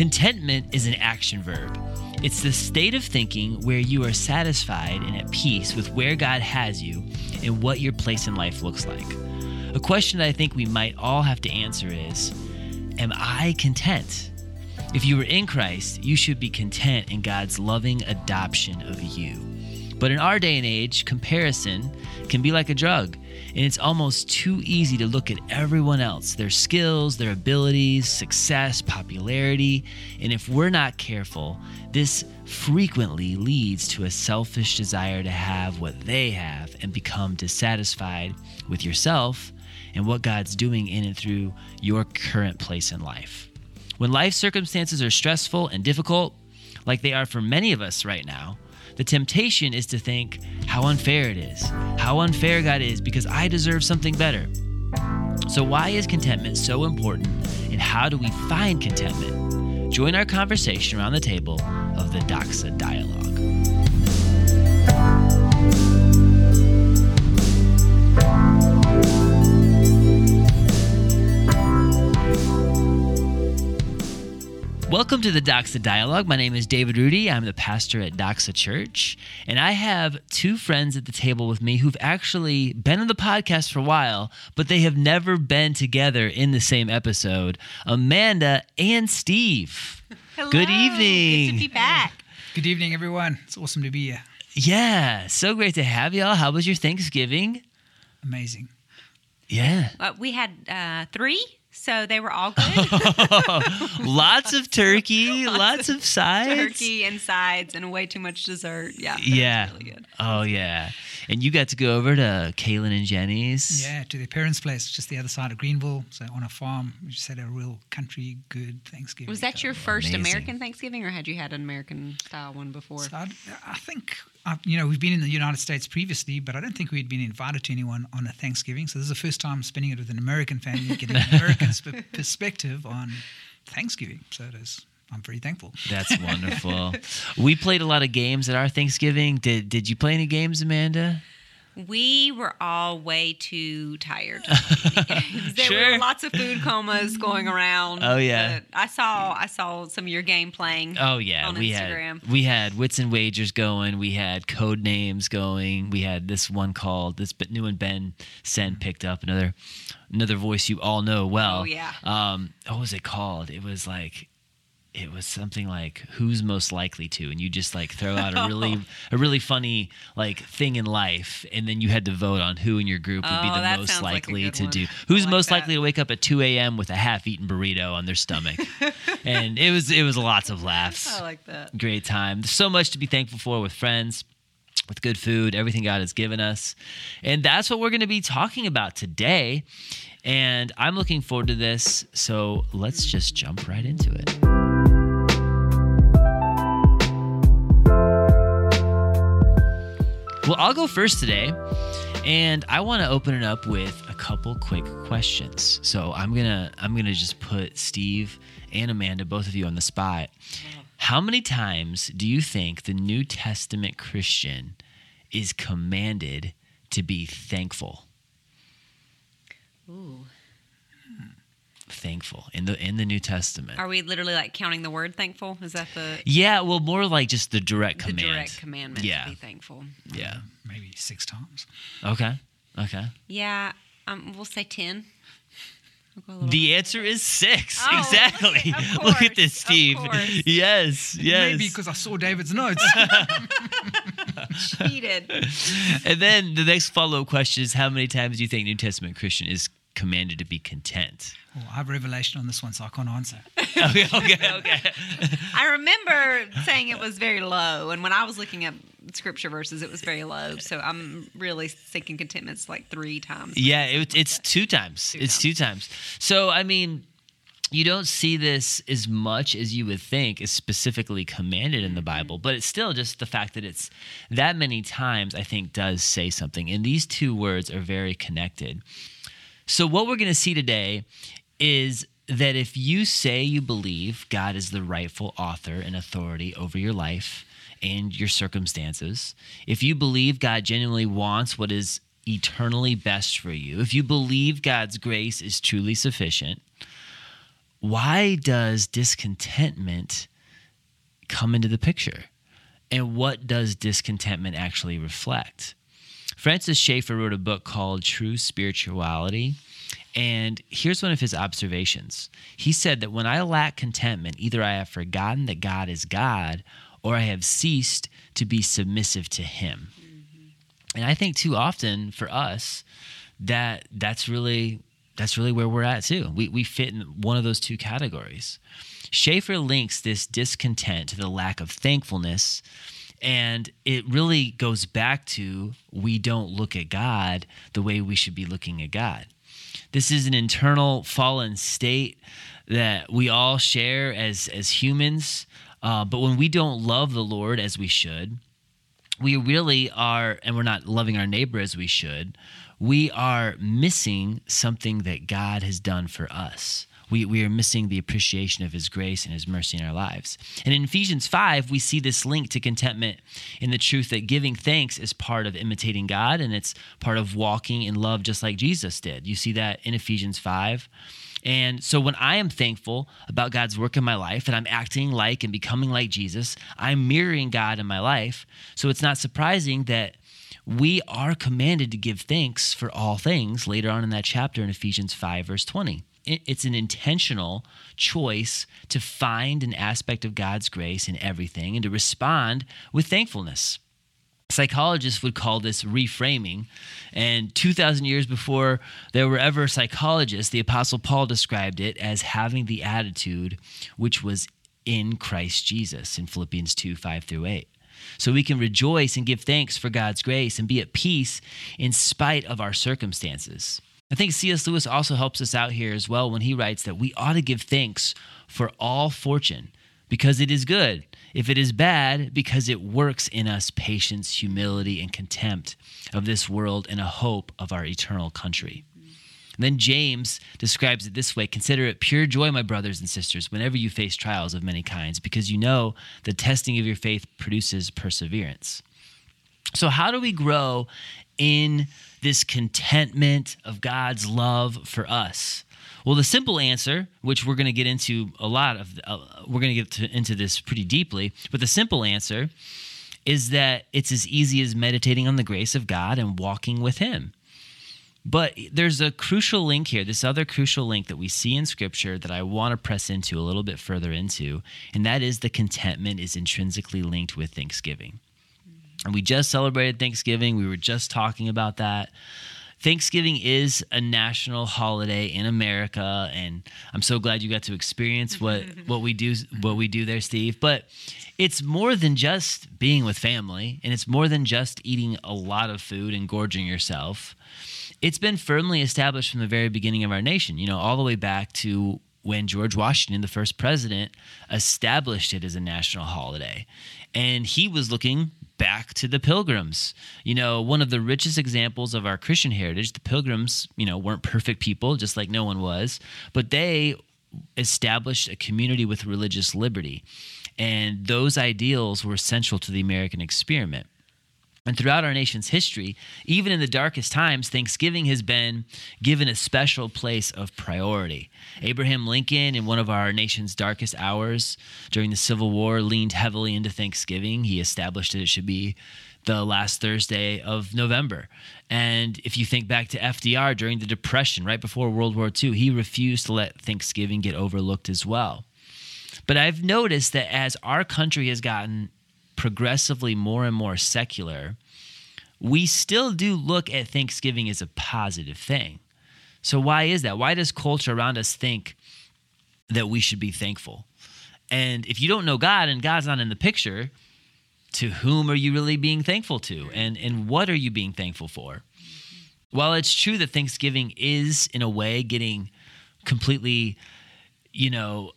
Contentment is an action verb. It's the state of thinking where you are satisfied and at peace with where God has you and what your place in life looks like. A question that I think we might all have to answer is Am I content? If you were in Christ, you should be content in God's loving adoption of you. But in our day and age, comparison can be like a drug, and it's almost too easy to look at everyone else, their skills, their abilities, success, popularity, and if we're not careful, this frequently leads to a selfish desire to have what they have and become dissatisfied with yourself and what God's doing in and through your current place in life. When life circumstances are stressful and difficult, like they are for many of us right now, the temptation is to think how unfair it is, how unfair God is because I deserve something better. So, why is contentment so important and how do we find contentment? Join our conversation around the table of the Doxa Dialogue. Welcome to the Doxa Dialogue. My name is David Rudy. I'm the pastor at Doxa Church. And I have two friends at the table with me who've actually been on the podcast for a while, but they have never been together in the same episode Amanda and Steve. Hello. Good evening. Good to be back. Good evening, everyone. It's awesome to be here. Yeah, so great to have y'all. How was your Thanksgiving? Amazing. Yeah. Uh, we had uh, three, so they were all good. lots of turkey, lots, of sides. Turkey and sides and way too much dessert. Yeah. Yeah. Really. Oh, yeah. And you got to go over to Kaylin and Jenny's. Yeah, to their parents' place, just the other side of Greenville. So on a farm, we just had a real country good Thanksgiving. Was that your first Amazing. American Thanksgiving, or had you had an American style one before? So I, I think, uh, you know, we've been in the United States previously, but I don't think we'd been invited to anyone on a Thanksgiving. So this is the first time spending it with an American family, getting an American sp- perspective on Thanksgiving. So it is, I'm pretty thankful. That's wonderful. we played a lot of games at our Thanksgiving. Did Did you play any games, Amanda? We were all way too tired. there Sure. were lots of food comas going around. Oh, yeah. I saw I saw some of your game playing. Oh yeah, on we Instagram. had we had wits and wagers going. We had code names going. We had this one called this but new one Ben Sen picked up another another voice you all know well. Oh, yeah. Um, what was it called? It was like it was something like who's most likely to and you just like throw out a really a really funny like thing in life and then you had to vote on who in your group would be Oh, the most sounds like likely to one. do who's like most that. likely to wake up at 2 a.m with a half-eaten burrito on their stomach and it was it was lots of laughs I like that. great time. There's so much to be thankful for with friends, with good food, everything God has given us. And that's what we're going to be talking about today. And I'm looking forward to this. So let's just jump right into it. Well, I'll go first today. And I want to open it up with a couple quick questions. So I'm gonna I'm gonna just put Steve and Amanda, both of you, on the spot. How many times do you think the New Testament Christian is commanded to be thankful? Ooh. Thankful in the in the New Testament. Are we literally like counting the word thankful? Is that the, yeah, well, more like just the direct the command. direct commandment Yeah. to be thankful? Yeah. Maybe six times. Okay. Okay. Yeah, um, we'll say 10. We'll go a little The answer is six. Oh, exactly. of Look at this, Steve. Yes. Yes. Maybe because I saw David's notes. cheated. And then the next follow up question is how many times do you think New Testament Christian is commanded to be content? well, I have revelation on this one, so I can't answer. okay, okay, okay. I remember saying it was very low, and when I was looking at scripture verses, it was very low. So I'm really thinking contentment's like three times. Yeah, it, it's two times. it's two times. So, I mean, you don't see this as much as you would think is specifically commanded in the mm-hmm. Bible, but it's still just the fact that it's that many times, I think, does say something. And these two words are very connected. So, what we're going to see today is that if you say you believe God is the rightful author and authority over your life and your circumstances, if you believe God genuinely wants what is eternally best for you, if you believe God's grace is truly sufficient, why does discontentment come into the picture? And what does discontentment actually reflect? Francis Schaeffer wrote a book called True Spirituality. And here's one of his observations. He said that when I lack contentment, either I have forgotten that God is God or I have ceased to be submissive to Him. Mm-hmm. And I think too often for us, that that's really that's really where we're at too. We, we fit in one of those two categories. Schaeffer links this discontent to the lack of thankfulness. And it really goes back to we don't look at God the way we should be looking at God. This is an internal fallen state that we all share as, as humans. Uh, but when we don't love the Lord as we should, we really are, and we're not loving our neighbor as we should, we are missing something that God has done for us. We, we are missing the appreciation of his grace and his mercy in our lives. And in Ephesians 5, we see this link to contentment in the truth that giving thanks is part of imitating God and it's part of walking in love just like Jesus did. You see that in Ephesians 5. And so when I am thankful about God's work in my life and I'm acting like and becoming like Jesus, I'm mirroring God in my life. So it's not surprising that we are commanded to give thanks for all things later on in that chapter in Ephesians 5, verse 20. It's an intentional choice to find an aspect of God's grace in everything and to respond with thankfulness. Psychologists would call this reframing. And 2,000 years before there were ever psychologists, the Apostle Paul described it as having the attitude which was in Christ Jesus in Philippians 2 5 through 8 so we can rejoice and give thanks for God's grace and be at peace in spite of our circumstances. I think C.S. Lewis also helps us out here as well when he writes that we ought to give thanks for all fortune because it is good. If it is bad, because it works in us patience, humility, and contempt of this world and a hope of our eternal country. And then James describes it this way Consider it pure joy, my brothers and sisters, whenever you face trials of many kinds, because you know the testing of your faith produces perseverance. So, how do we grow in this contentment of God's love for us? Well, the simple answer, which we're going to get into a lot of, uh, we're going to get to, into this pretty deeply, but the simple answer is that it's as easy as meditating on the grace of God and walking with Him. But there's a crucial link here, this other crucial link that we see in scripture that I want to press into a little bit further into, and that is the contentment is intrinsically linked with Thanksgiving. And we just celebrated Thanksgiving, we were just talking about that. Thanksgiving is a national holiday in America, and I'm so glad you got to experience what what we do what we do there, Steve. But it's more than just being with family, and it's more than just eating a lot of food and gorging yourself it's been firmly established from the very beginning of our nation, you know, all the way back to when George Washington, the first president, established it as a national holiday. And he was looking back to the pilgrims. You know, one of the richest examples of our Christian heritage, the pilgrims, you know, weren't perfect people, just like no one was, but they established a community with religious liberty. And those ideals were essential to the American experiment. And throughout our nation's history, even in the darkest times, Thanksgiving has been given a special place of priority. Abraham Lincoln, in one of our nation's darkest hours during the Civil War, leaned heavily into Thanksgiving. He established that it should be the last Thursday of November. And if you think back to FDR during the Depression, right before World War II, he refused to let Thanksgiving get overlooked as well. But I've noticed that as our country has gotten progressively more and more secular, we still do look at Thanksgiving as a positive thing. So, why is that? Why does culture around us think that we should be thankful? And if you don't know God and God's not in the picture, to whom are you really being thankful to? And, and what are you being thankful for? While it's true that Thanksgiving is, in a way, getting completely, you know,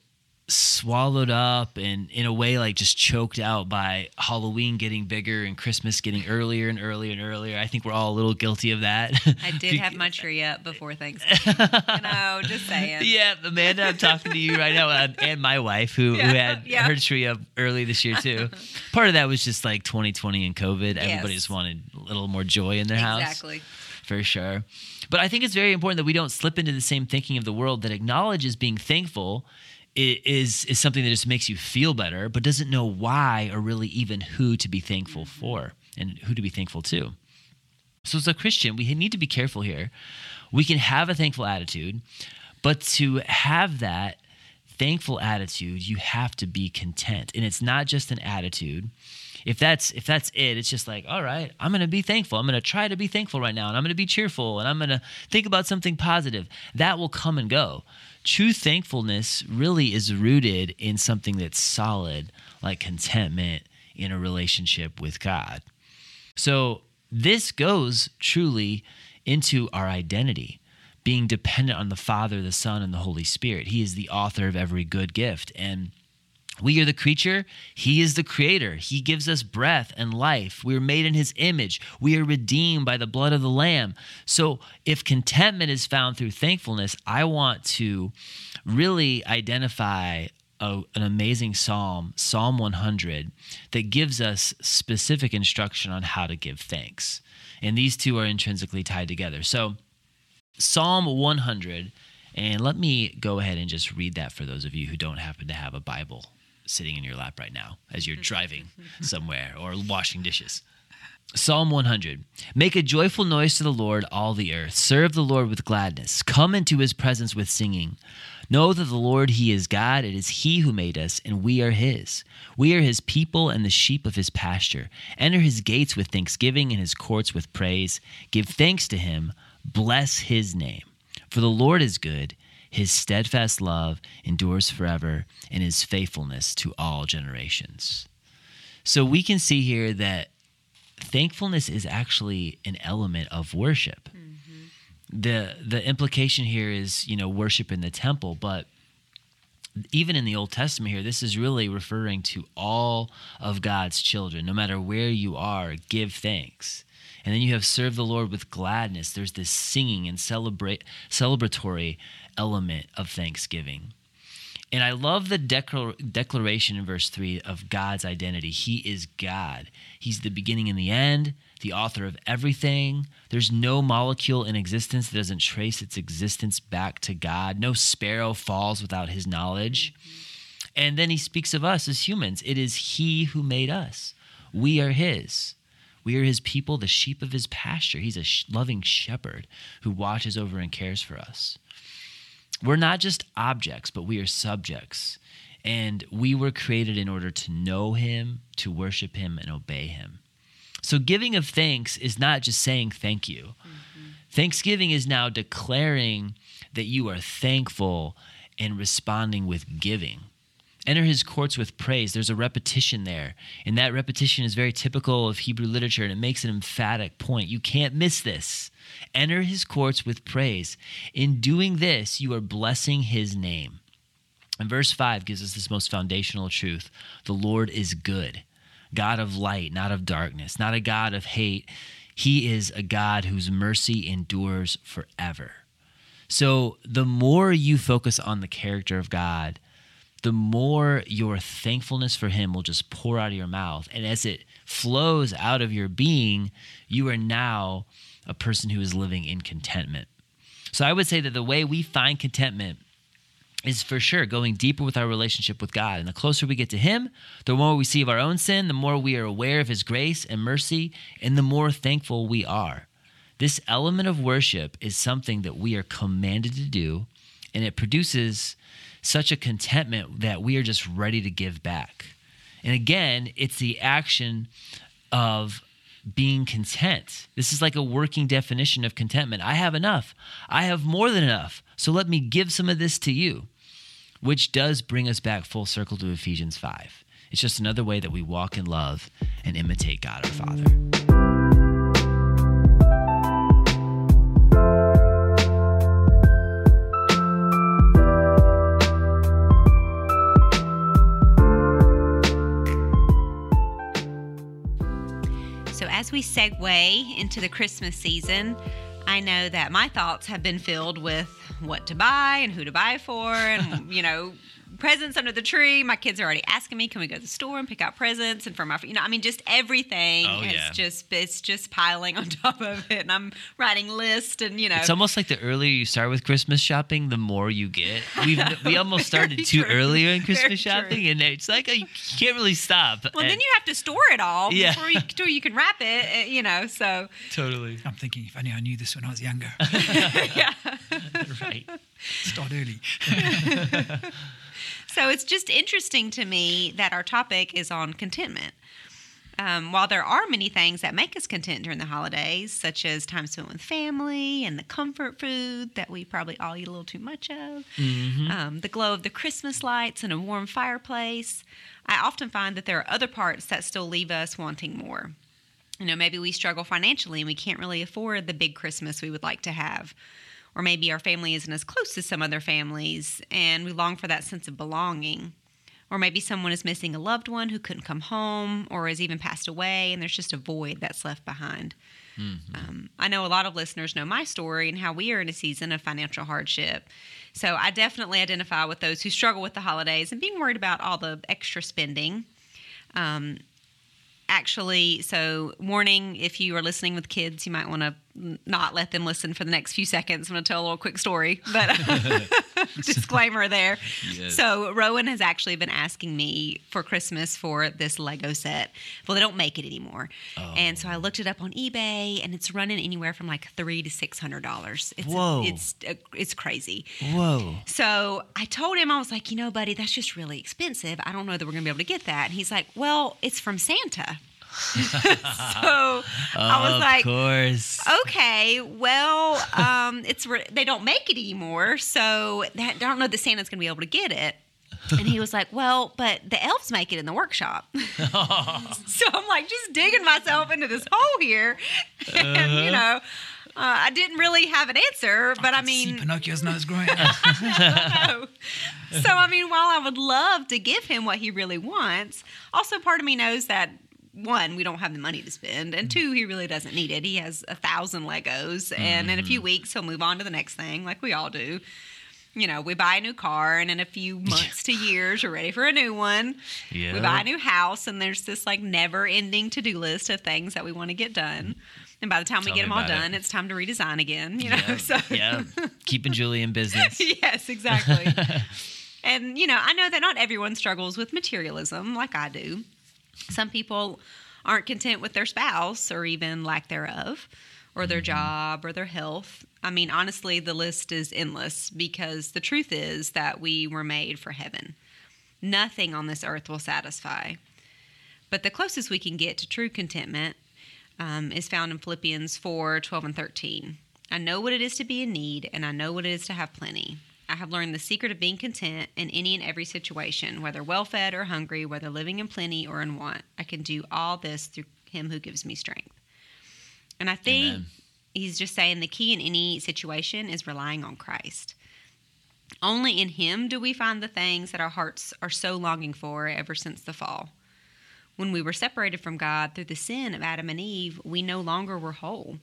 swallowed up and in a way like just choked out by Halloween getting bigger and Christmas getting earlier and earlier and earlier. I think we're all a little guilty of that. I did have my tree up before Thanksgiving. you know, just saying. yeah, Amanda, I'm talking to you right now, and my wife who, who had yeah. her tree up early this year too. Part of that was just like 2020 and COVID. Everybody just wanted a little more joy in their house Exactly. for sure. But I think it's very important that we don't slip into the same thinking of the world that acknowledges being thankful is is something that just makes you feel better, but doesn't know why or really even who to be thankful for and who to be thankful to. So as a Christian, we need to be careful here. We can have a thankful attitude, but to have that thankful attitude, you have to be content. And it's not just an attitude. If that's if that's it, it's just like, all right, I'm going to be thankful. I'm going to try to be thankful right now and I'm going to be cheerful and I'm going to think about something positive. That will come and go. True thankfulness really is rooted in something that's solid, like contentment in a relationship with God. So this goes truly into our identity, being dependent on the Father, the Son, and the Holy Spirit. He is the author of every good gift. And we are the creature. He is the creator. He gives us breath and life. We are made in his image. We are redeemed by the blood of the Lamb. So, if contentment is found through thankfulness, I want to really identify a, an amazing psalm, Psalm 100, that gives us specific instruction on how to give thanks. And these two are intrinsically tied together. So, Psalm 100, and let me go ahead and just read that for those of you who don't happen to have a Bible sitting in your lap right now as you're mm-hmm. driving somewhere or washing dishes. Psalm 100 Make a joyful noise to the Lord, all the earth. Serve the Lord with gladness. Come into his presence with singing. Know that the Lord, he is God. It is he who made us, and we are his. We are his people and the sheep of his pasture. Enter his gates with thanksgiving and his courts with praise. Give thanks to him. Bless his name. For the Lord is good. His steadfast love endures forever, and his faithfulness to all generations. So we can see here that thankfulness is actually an element of worship. Mm-hmm. The the implication here is, you know, worship in the temple, but even in the Old Testament here, this is really referring to all of God's children. No matter where you are, give thanks. And then you have serve the Lord with gladness. There's this singing and celebrate celebratory element of thanksgiving. And I love the declar- declaration in verse 3 of God's identity. He is God. He's the beginning and the end, the author of everything. There's no molecule in existence that doesn't trace its existence back to God. No sparrow falls without his knowledge. And then he speaks of us as humans. It is he who made us. We are his. We are his people, the sheep of his pasture. He's a sh- loving shepherd who watches over and cares for us. We're not just objects, but we are subjects. And we were created in order to know him, to worship him, and obey him. So, giving of thanks is not just saying thank you. Mm-hmm. Thanksgiving is now declaring that you are thankful and responding with giving. Enter his courts with praise. There's a repetition there. And that repetition is very typical of Hebrew literature and it makes an emphatic point. You can't miss this. Enter his courts with praise. In doing this, you are blessing his name. And verse 5 gives us this most foundational truth the Lord is good, God of light, not of darkness, not a God of hate. He is a God whose mercy endures forever. So the more you focus on the character of God, the more your thankfulness for him will just pour out of your mouth. And as it flows out of your being, you are now a person who is living in contentment. So I would say that the way we find contentment is for sure going deeper with our relationship with God. And the closer we get to Him, the more we see of our own sin, the more we are aware of His grace and mercy, and the more thankful we are. This element of worship is something that we are commanded to do, and it produces such a contentment that we are just ready to give back. And again, it's the action of being content. This is like a working definition of contentment. I have enough. I have more than enough. So let me give some of this to you, which does bring us back full circle to Ephesians 5. It's just another way that we walk in love and imitate God our Father. Segue into the Christmas season, I know that my thoughts have been filled with what to buy and who to buy for, and you know, presents under the tree. My kids are already asking me, "Can we go to the store and pick out presents?" And for my, you know, I mean, just everything. Oh, has yeah. just it's just piling on top of it, and I'm writing lists, and you know, It's almost like the earlier you start with Christmas shopping, the more you get. We we almost started too true. earlier in Very Christmas true. shopping, and it's like uh, you can't really stop. well, then you have to store it all Yeah. before you, before you can wrap it, uh, you know. So totally I'm thinking, if only I knew this when I was younger. yeah. right. Start early. So it's just interesting to me that our topic is on contentment. Um, while there are many things that make us content during the holidays, such as time spent with family and the comfort food that we probably all eat a little too much of, um, the glow of the Christmas lights and a warm fireplace, I often find that there are other parts that still leave us wanting more. You know, maybe we struggle financially and we can't really afford the big Christmas we would like to have. Or maybe our family isn't as close as some other families and we long for that sense of belonging. Or maybe someone is missing a loved one who couldn't come home or has even passed away and there's just a void that's left behind. Um, I know a lot of listeners know my story and how we are in a season of financial hardship. So I definitely identify with those who struggle with the holidays and being worried about all the extra spending. Um, actually, so warning if you are listening with kids, you might want to not let them listen for the next few seconds. I'm going to tell a little quick story, but disclaimer there. Yes. So Rowan has actually been asking me for Christmas for this Lego set. Well, they don't make it anymore, and so I looked it up on eBay, and it's running anywhere from like three to six hundred dollars. It's Whoa. it's it's crazy. Whoa. So I told him, I was like, you know, buddy, that's just really expensive. I don't know that we're going to be able to get that. And he's like, well, it's from Santa. so I was of like, course. okay, well, um, it's re- they don't make it anymore, so that, I don't know that Santa's going to be able to get it. And he was like, well, but the elves make it in the workshop. so I'm like, just digging myself into this hole here, and you know. Uh, I didn't really have an answer, but I, See mean, Pinocchio's nose growing. no. So I mean, while I would love to give him what he really wants, also part of me knows that one, we don't have the money to spend, and mm-hmm. two, he really doesn't need it. He has a thousand Legos, and in a few mm-hmm. weeks he'll move on to the next thing, like we all do. You know, we buy a new car, and in a few months to years, we're ready for a new one. Yeah. We buy a new house, and there's this like never-ending to-do list of things that we want to get done. Mm-hmm. And by the time we get them all about it. done, it's time to redesign again. You know, yeah. so yeah. Keeping Julie in business. yes, exactly. and you know, I know that not everyone struggles with materialism like I do. Some people aren't content with their spouse or even lack thereof, or their job or their health. I mean, honestly, the list is endless because the truth is that we were made for heaven. Nothing on this earth will satisfy. But the closest we can get to true contentment um, is found in Philippians 4 12 and 13. I know what it is to be in need, and I know what it is to have plenty. I have learned the secret of being content in any and every situation, whether well fed or hungry, whether living in plenty or in want. I can do all this through Him who gives me strength. And I think Amen. he's just saying the key in any situation is relying on Christ. Only in Him do we find the things that our hearts are so longing for ever since the fall. When we were separated from God through the sin of Adam and Eve, we no longer were whole.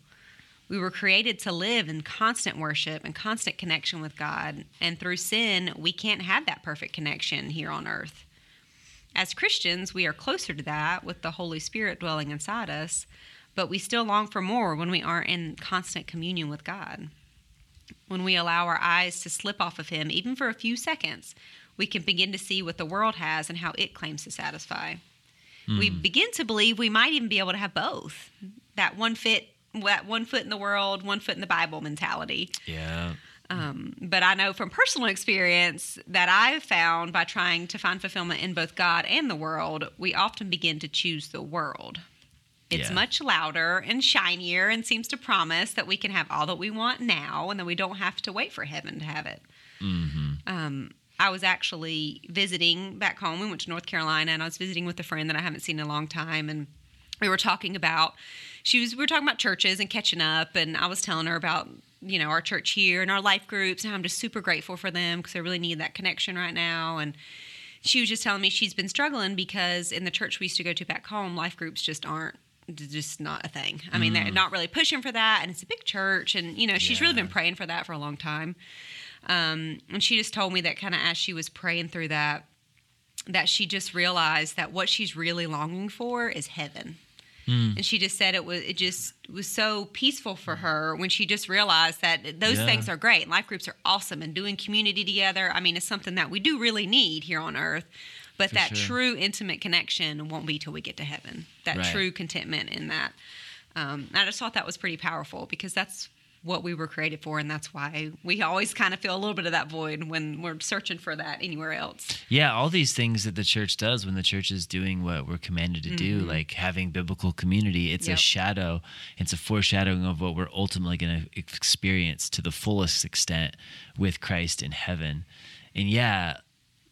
We were created to live in constant worship and constant connection with God, and through sin, we can't have that perfect connection here on earth. As Christians, we are closer to that with the Holy Spirit dwelling inside us, but we still long for more when we aren't in constant communion with God. When we allow our eyes to slip off of Him, even for a few seconds, we can begin to see what the world has and how it claims to satisfy. We hmm. begin to believe we might even be able to have both. That one fit, one foot in the world, one foot in the Bible mentality. Yeah. Um, but I know from personal experience that I've found by trying to find fulfillment in both God and the world, we often begin to choose the world. It's Yeah. much louder and shinier and seems to promise that we can have all that we want now and that we don't have to wait for heaven to have it. Um, I was actually visiting back home. We went to North Carolina and I was visiting with a friend that I haven't seen in a long time. And we were talking about, she was, we were talking about churches and catching up. And I was telling her about, you know, our church here and our life groups. And I'm just super grateful for them because I really need that connection right now. And she was just telling me she's been struggling because in the church we used to go to back home, life groups just aren't just not a thing. I mean, they're not really pushing for that, and it's a big church, and you know, she's really been praying for that for a long time. Um, and she just told me that kind of as she was praying through that, that she just realized that what she's really longing for is heaven. And she just said it was it just was so peaceful for her when she just realized that those Yeah. things are great. Life groups are awesome and doing community together. I mean, it's something that we do really need here on earth. But For that sure. true intimate connection won't be till we get to heaven. That Right. true contentment in that. Um, I just thought that was pretty powerful because that's what we were created for, and that's why we always kind of feel a little bit of that void when we're searching for that anywhere else. Yeah, all these things that the church does when the church is doing what we're commanded to do, like having biblical community, it's a Mm-hmm. Shadow, it's a foreshadowing of what we're ultimately going to experience to the fullest extent with Christ in heaven. And yeah,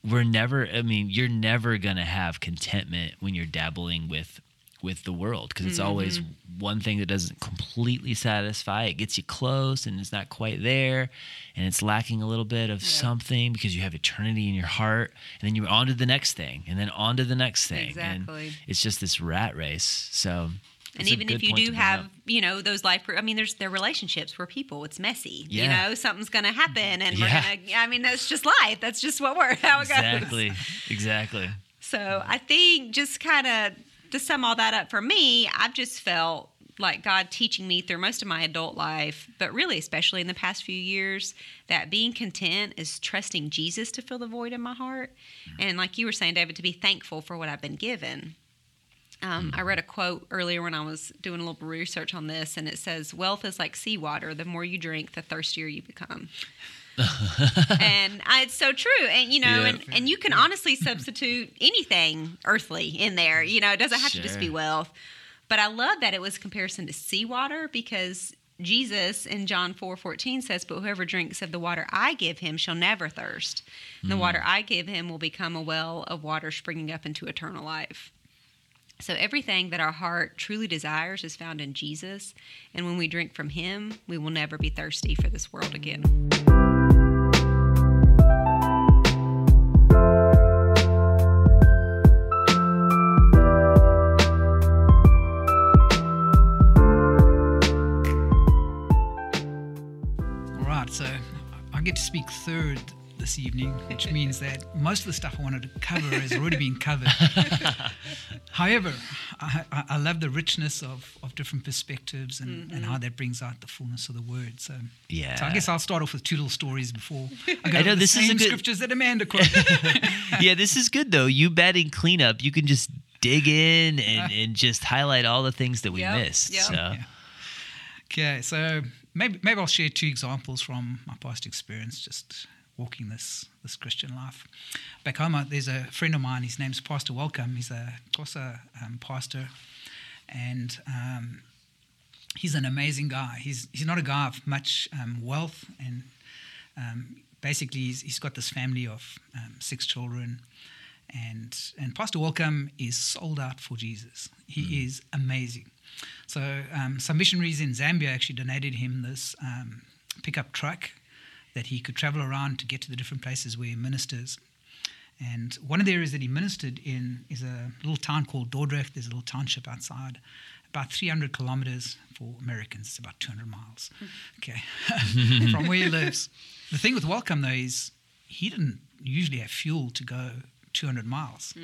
we're never I mean, you're never going to have contentment when you're dabbling with with the world because it's always Mm-hmm. one thing that doesn't completely satisfy. It gets you close and it's not quite there and it's lacking a little bit of something because you have eternity in your heart and then you're on to the next thing and then on to the next thing. Exactly. And it's just this rat race. So And even if you do have, you know, those life, I mean, there's their relationships. We're people. It's messy. Yeah. You know, something's going to happen, and Yeah. we're to. I mean, that's just life. That's just what we're how it goes. Exactly. Exactly. So I think just kind of to sum all that up for me, I've just felt like God teaching me through most of my adult life, but really especially in the past few years, that being content is trusting Jesus to fill the void in my heart. And like you were saying, David, to be thankful for what I've been given. Um, I read a quote earlier when I was doing a little research on this, and it says, Wealth is like seawater. The more you drink, the thirstier you become. and I, it's so true. And, you know, Yeah. and, and you can honestly substitute anything earthly in there. You know, it doesn't have to just be wealth. But I love that it was a comparison to seawater because Jesus in John 4 14 says, But whoever drinks of the water I give him shall never thirst. And the hmm. water I give him will become a well of water springing up into eternal life. So everything that our heart truly desires is found in Jesus. And when we drink from him, we will never be thirsty for this world again. Get to speak third this evening, which means that most of the stuff I wanted to cover has already been covered. However, I, I, love the richness of, of different perspectives and, and mm-hmm. how that brings out the fullness of the word. So, Yeah. so I guess I'll start off with two little stories before I go I to know, the this is good- scriptures that Amanda quoted. yeah, this is good though. You batting cleanup, you can just dig in and, and just highlight all the things that we Yep, missed. yep. So Yeah. Okay, so maybe maybe I'll share two examples from my past experience, just walking this this Christian life. Back home, there's a friend of mine. His name's Pastor Welcome. He's a Xhosa um, pastor, and um, he's an amazing guy. He's he's not a guy of much um, wealth, and um, basically he's, he's got this family of um, six children. And, and Pastor Welcome is sold out for Jesus. He is amazing. So um, some missionaries in Zambia actually donated him this um, pickup truck that he could travel around to get to the different places where he ministers. And one of the areas that he ministered in is a little town called Dordrecht. There's a little township outside, about 300 kilometers for Americans. It's about 200 miles, okay, from where he lives. The thing with Welcome though is he didn't usually have fuel to go 200 miles.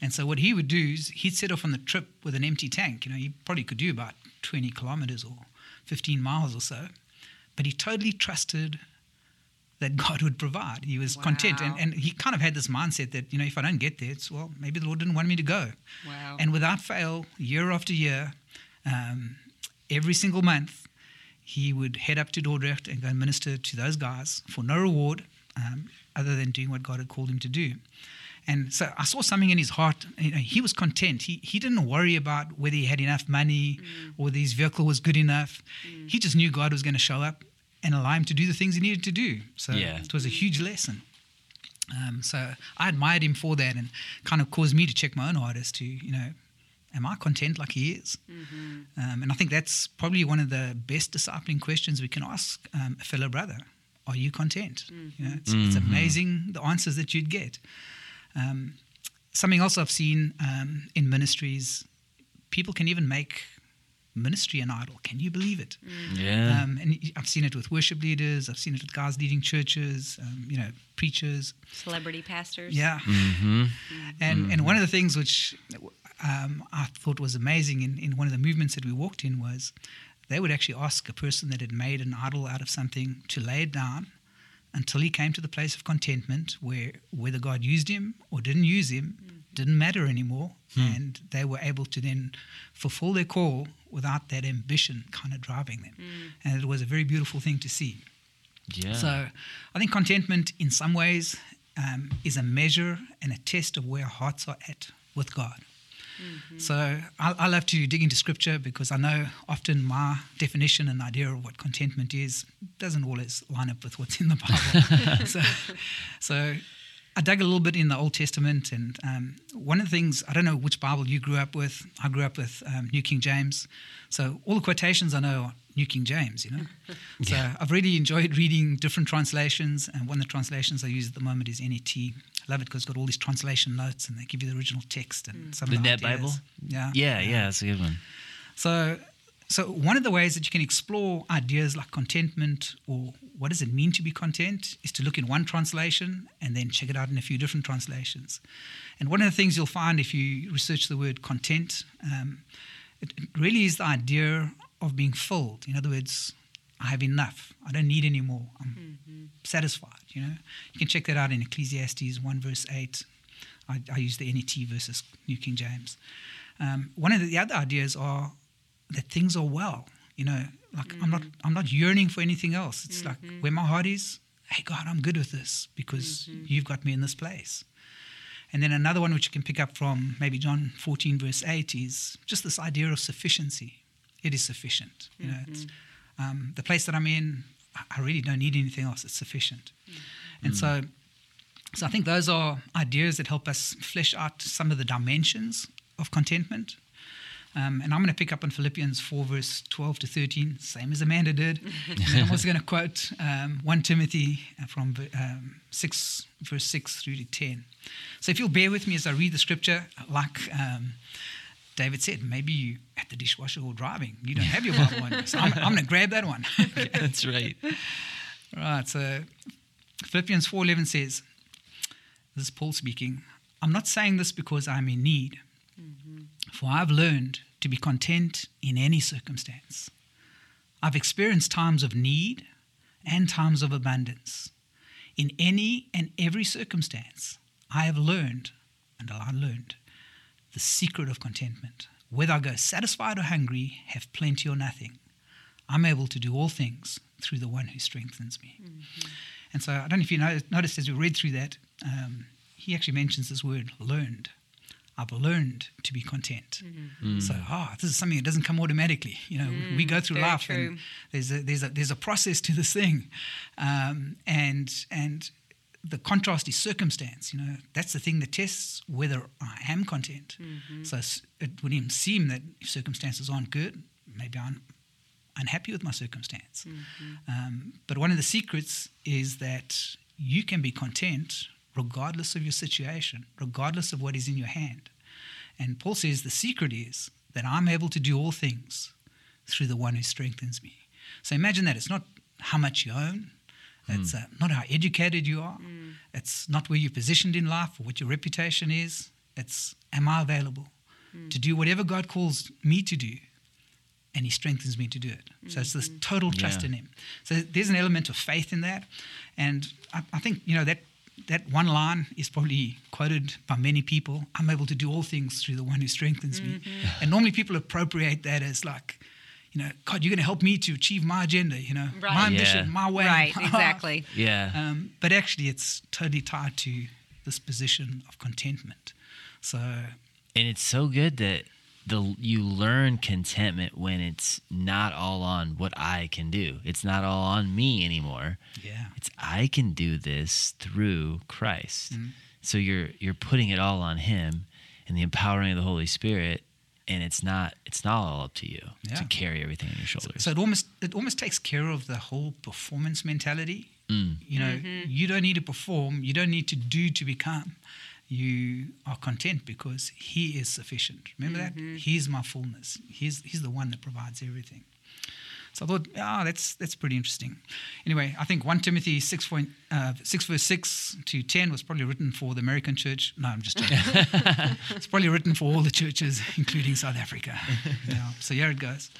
And so what he would do is he'd set off on the trip with an empty tank. You know, he probably could do about 20 kilometers or 15 miles or so. But he totally trusted that God would provide. He was content. And, and he kind of had this mindset that, you know, if I don't get there, it's, well, maybe the Lord didn't want me to go. Wow. And without fail, year after year, um, every single month, he would head up to Dordrecht and go and minister to those guys for no reward um, other than doing what God had called him to do. And so I saw something in his heart. You know, he was content. He, he didn't worry about whether he had enough money or whether his vehicle was good enough. He just knew God was going to show up and allow him to do the things he needed to do. So Yeah. it was a huge lesson. Um, so I admired him for that and kind of caused me to check my own heart as to, you know, am I content like he is? Um, and I think that's probably one of the best discipling questions we can ask um, a fellow brother. Are you content? You know, it's, it's amazing the answers that you'd get. Um, something else I've seen um, in ministries, people can even make ministry an idol. Can you believe it? Yeah. Um, and I've seen it with worship leaders. I've seen it with guys leading churches. Um, you know, preachers. Celebrity pastors. Yeah. hmm And and one of the things which um, I thought was amazing in, in one of the movements that we walked in was they would actually ask a person that had made an idol out of something to lay it down until he came to the place of contentment where whether God used him or didn't use him mm. didn't matter anymore. Hmm. And they were able to then fulfill their call without that ambition kind of driving them. Mm. And it was a very beautiful thing to see. Yeah. So I think contentment, in some ways, um, is a measure and a test of where our hearts are at with God. So I, I love to dig into scripture because I know often my definition and idea of what contentment is doesn't always line up with what's in the Bible. so, so I dug a little bit in the Old Testament, and um, one of the things I don't know which Bible you grew up with. I grew up with um, New King James, so all the quotations I know are New King James. You know, so I've really enjoyed reading different translations, and one of the translations I use at the moment is NET. I love it because it's got all these translation notes, and they give you the original text and some the of the Net ideas. Bible. Yeah, Yeah, yeah, that's a good one. so, so one of the ways that you can explore ideas like contentment or what does it mean to be content is to look in one translation and then check it out in a few different translations. And one of the things you'll find if you research the word content, um, it, it really is the idea of being filled. In other words, I have enough. I don't need any more. I'm mm-hmm. satisfied. You know, you can check that out in Ecclesiastes one verse eight. I, I use the NET versus New King James. Um, one of the other ideas are that things are well. You know, like I'm not mm. I'm not yearning for anything else. It's like mm-hmm. where my heart is. Hey God, I'm good with this because mm-hmm. you've got me in this place. And then another one which you can pick up from maybe John 14 verse 8 is just this idea of sufficiency. It is sufficient. You know, it's, um, the place that I'm in, I- really don't need anything else. It's sufficient. And so, so I think those are ideas that help us flesh out some of the dimensions of contentment. Um, and I'm going to pick up on Philippians 4, verse 12 to 13, same as Amanda did. And I'm also going to quote um, 1 Timothy from um, 6, verse 6 through to 10. So if you'll bear with me as I read the scripture, like um, David said, maybe you at the dishwasher or driving, you don't have your Bible on you. So I'm, I'm going to grab that one. That's right. Right. So Philippians 4:11 says, this is Paul speaking, I'm not saying this because I'm in need, mm-hmm. for I've learned to be content in any circumstance. I've experienced times of need and times of abundance. In any and every circumstance, I have learned, and I learned, the secret of contentment. Whether I go satisfied or hungry, have plenty or nothing, I'm able to do all things through the one who strengthens me. And so I don't know if you noticed as we read through that, um, he actually mentions this word learned. I've learned to be content. So, ah, this is something that doesn't come automatically. You know, we go through life true. and there's a, there's a there's a process to this thing, um, and and the contrast is circumstance. You know, that's the thing that tests whether I am content. So it would even seem that if circumstances aren't good, maybe I'm unhappy with my circumstance. Um, but one of the secrets is that you can be content regardless of your situation, regardless of what is in your hand. And Paul says the secret is that I'm able to do all things through the one who strengthens me. So imagine that. It's not how much you own, it's hmm. uh, not how educated you are, hmm. it's not where you're positioned in life or what your reputation is. It's am I available hmm. to do whatever God calls me to do? and he strengthens me to do it. So it's this total trust Yeah. in him. So there's an element of faith in that, and I, I think you know that that one line is probably quoted by many people. I'm able to do all things through the one who strengthens me, mm-hmm. and normally people appropriate that as like. You know, God, you're going to help me to achieve my agenda. You know, Right. my ambition, Yeah. my way. Right, exactly. Yeah. um, but actually, it's totally tied to this position of contentment. So, and it's so good that the you learn contentment when it's not all on what I can do. It's not all on me anymore. yeah, It's I can do this through Christ. Mm-hmm. So you're you're putting it all on him and the empowering of the Holy Spirit and it's not it's not all up to you Yeah. to carry everything on your shoulders. So it almost it almost takes care of the whole performance mentality. Mm. You know, you don't need to perform. You don't need to do to become. you are content because He is sufficient. Remember that? He's my fullness. He's, he's the one that provides everything. So I thought, ah, that's that's pretty interesting. Anyway, I think 1 Timothy 6, point, uh, 6 verse 6 to 10 was probably written for the American church. No, I'm just joking. it's probably written for all the churches, including South Africa. Yeah. So here it goes.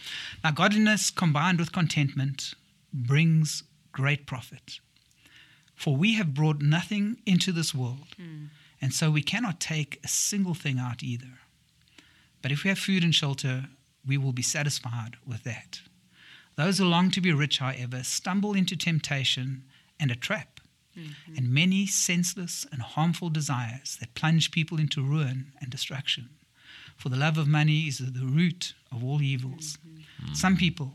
Now, godliness combined with contentment brings great profit. For we have brought nothing into this world, and so we cannot take a single thing out either. But if we have food and shelter, we will be satisfied with that. Those who long to be rich, however, stumble into temptation and a trap, mm-hmm. and many senseless and harmful desires that plunge people into ruin and destruction. For the love of money is the root of all evils. Mm-hmm. Some people,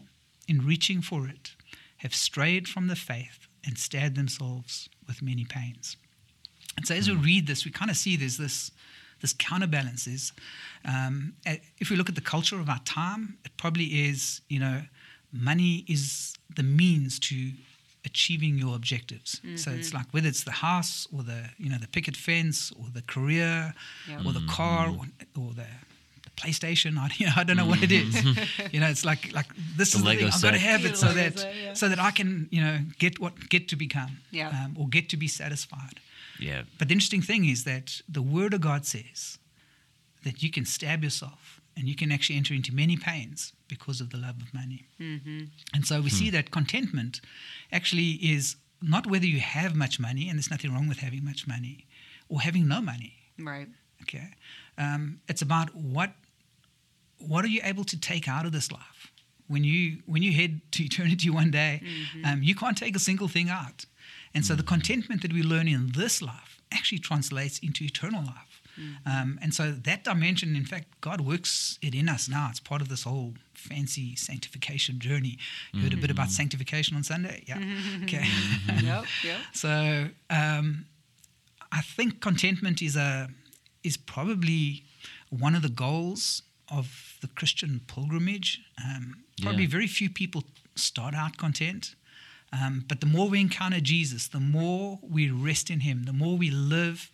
in reaching for it, have strayed from the faith and stabbed themselves with many pains. And so, as we mm. read this, we kind of see there's this this counterbalance. Is um, if we look at the culture of our time, it probably is you know money is the means to achieving your objectives. So it's mm-hmm. like whether it's the house or the you know the picket fence or the career Yep. or the car mm. or, or the the PlayStation. I, you know, I don't know what it is. Mm. you know, it's like like this The is the thing. I've got to have it so Lego that set, yeah. so that I can you know get what get to become Yeah. um, or get to be satisfied. Yeah. But the interesting thing is that the Word of God says that you can stab yourself and you can actually enter into many pains because of the love of money. And so we see that contentment actually is not whether you have much money, and there's nothing wrong with having much money, or having no money. Right. Okay, um, it's about what what are you able to take out of this life when you when you head to eternity one day. Um, you can't take a single thing out, and so the contentment that we learn in this life actually translates into eternal life. Um, and so that dimension, in fact, God works it in us now. It's part of this whole fancy sanctification journey. You heard a bit about sanctification on Sunday? Yeah. Okay. yep. Yep. So um, I think contentment is a is probably one of the goals of the Christian pilgrimage. Um, probably Yeah. very few people start out content. Um, but the more we encounter Jesus, the more we rest in Him, the more we live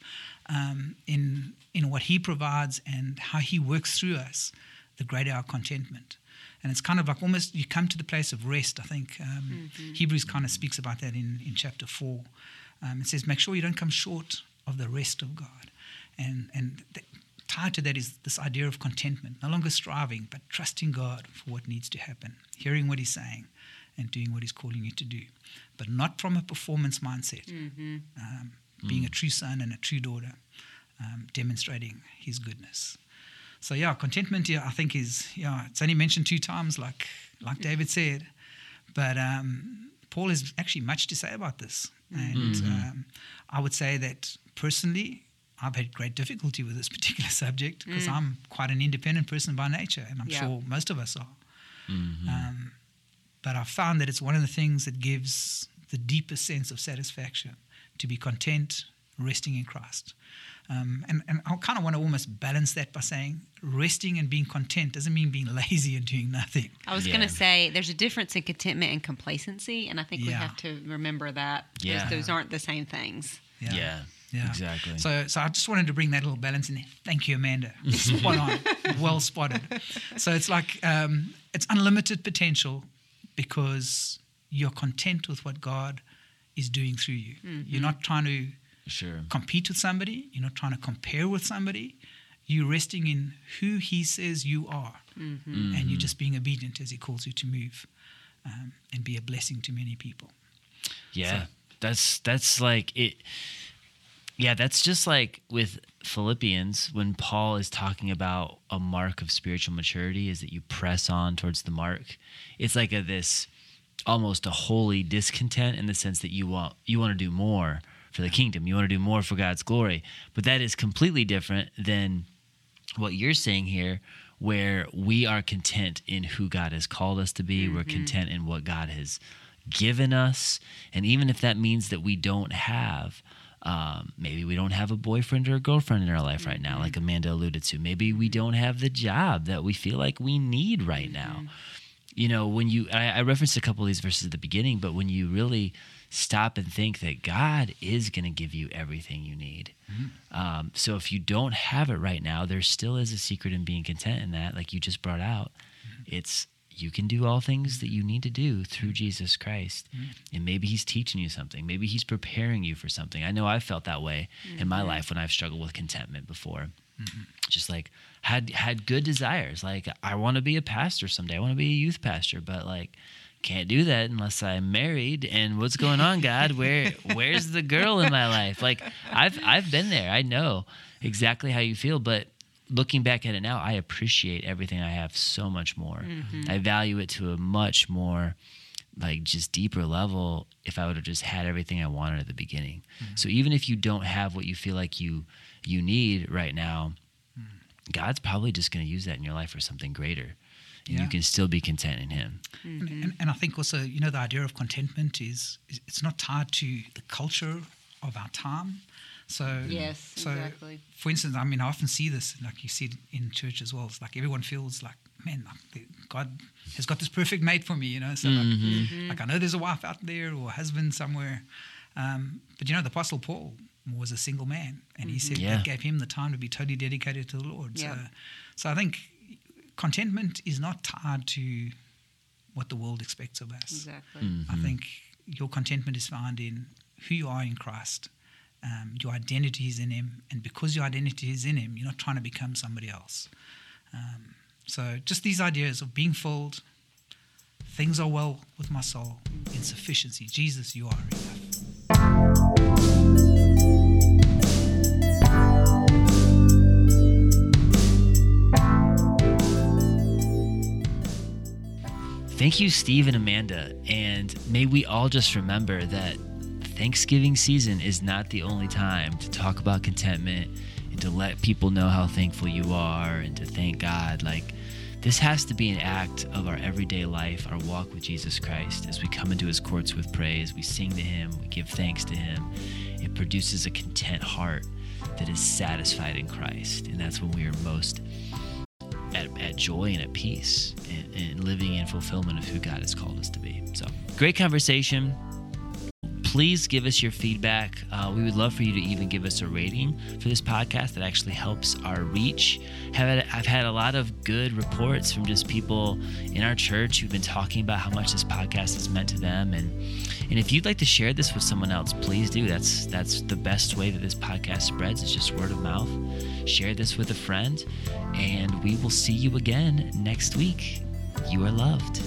um, in in what He provides and how He works through us, the greater our contentment. And it's kind of like almost you come to the place of rest. I think um, Hebrews kind of speaks about that in, in chapter four. Um, it says, "Make sure you don't come short of the rest of God," and and th- tied to that is this idea of contentment, no longer striving, but trusting God for what needs to happen, hearing what He's saying, and doing what He's calling you to do, but not from a performance mindset. Um, being a true son and a true daughter, um, demonstrating His goodness. So yeah, contentment. Yeah, I think is yeah. It's only mentioned two times, like like David said, but um, Paul has actually much to say about this, and um, I would say that personally, I've had great difficulty with this particular subject because I'm quite an independent person by nature, and I'm Yeah. sure most of us are. Um, but I've found that it's one of the things that gives the deepest sense of satisfaction to be content, resting in Christ. Um, and, and I kind of want to almost balance that by saying resting and being content doesn't mean being lazy and doing nothing. I was Yeah. going to say there's a difference in contentment and complacency, and I think we have to remember that. Those- Yeah. Those, aren't the same things. Yeah. Yeah. Exactly. So, so I just wanted to bring that little balance in there. Thank you, Amanda. Spot on. well spotted. So it's like um, it's unlimited potential because you're content with what God is doing through you. You're not trying to sure. compete with somebody. You're not trying to compare with somebody. You're resting in who He says you are, and you're just being obedient as He calls you to move um, and be a blessing to many people. Yeah. So- That's that's like it Yeah, that's just like with Philippians when Paul is talking about a mark of spiritual maturity is that you press on towards the mark. It's like a this almost a holy discontent in the sense that you want you want to do more for the kingdom. You want to do more for God's glory. But that is completely different than what you're saying here where we are content in who God has called us to be. We're mm-hmm. content in what God has given us. And even if that means that we don't have, um, maybe we don't have a boyfriend or a girlfriend in our life right now, like mm-hmm. Amanda alluded to. Maybe we mm-hmm. don't have the job that we feel like we need right now. you know, when you, I, I referenced a couple of these verses at the beginning, but when you really stop and think that God is going to give you everything you need. Mm-hmm. Um, so if you don't have it right now, there still is a secret in being content in that, like you just brought out. Mm-hmm. It's you can do all things that you need to do through mm-hmm. Jesus Christ. And maybe he's teaching you something. Maybe he's preparing you for something. I know I've felt that way in my life when I've struggled with contentment before. Just like had had good desires. Like I want to be a pastor someday. I want to be a youth pastor, but like can't do that unless I'm married. And what's going on, God? Where where's the girl in my life? Like I've I've been there. I know exactly how you feel, but looking back at it now, I appreciate everything I have so much more. Mm-hmm. I value it to a much more like just deeper level if I would have just had everything I wanted at the beginning. Mm-hmm. So even if you don't have what you feel like you you need right now, mm. God's probably just going to use that in your life for something greater. And Yeah. you can still be content in him. Mm-hmm. And, and, and I think also, you know, the idea of contentment is, is it's not tied to the culture of our time. So Yes, so exactly. For instance, I mean, I often see this, like you see it in church as well. It's like everyone feels like, man, like God has got this perfect mate for me, you know. So like, mm-hmm. Mm-hmm. like I know there's a wife out there or a husband somewhere, um, but you know, the Apostle Paul was a single man, and he said Yeah. that gave him the time to be totally dedicated to the Lord. Yeah. So, so I think contentment is not tied to what the world expects of us. Exactly. I think your contentment is found in who you are in Christ. Um, your identity is in Him, and because your identity is in Him, you're not trying to become somebody else. Um, so, just these ideas of being filled, things are well with my soul, insufficiency. Jesus, you are enough. Thank you, Steve and Amanda. And may we all just remember that Thanksgiving season is not the only time to talk about contentment and to let people know how thankful you are and to thank God. Like, this has to be an act of our everyday life, our walk with Jesus Christ. As we come into his courts with praise, we sing to him, we give thanks to him. It produces a content heart that is satisfied in Christ. And that's when we are most at, at joy and at peace and, and living in fulfillment of who God has called us to be. So, great conversation. Please give us your feedback. Uh, we would love for you to even give us a rating for this podcast. That actually helps our reach. I've had a lot of good reports from just people in our church who've been talking about how much this podcast has meant to them. And and if you'd like to share this with someone else, please do. That's that's the best way that this podcast spreads. It's just word of mouth. Share this with a friend, and we will see you again next week. You are loved.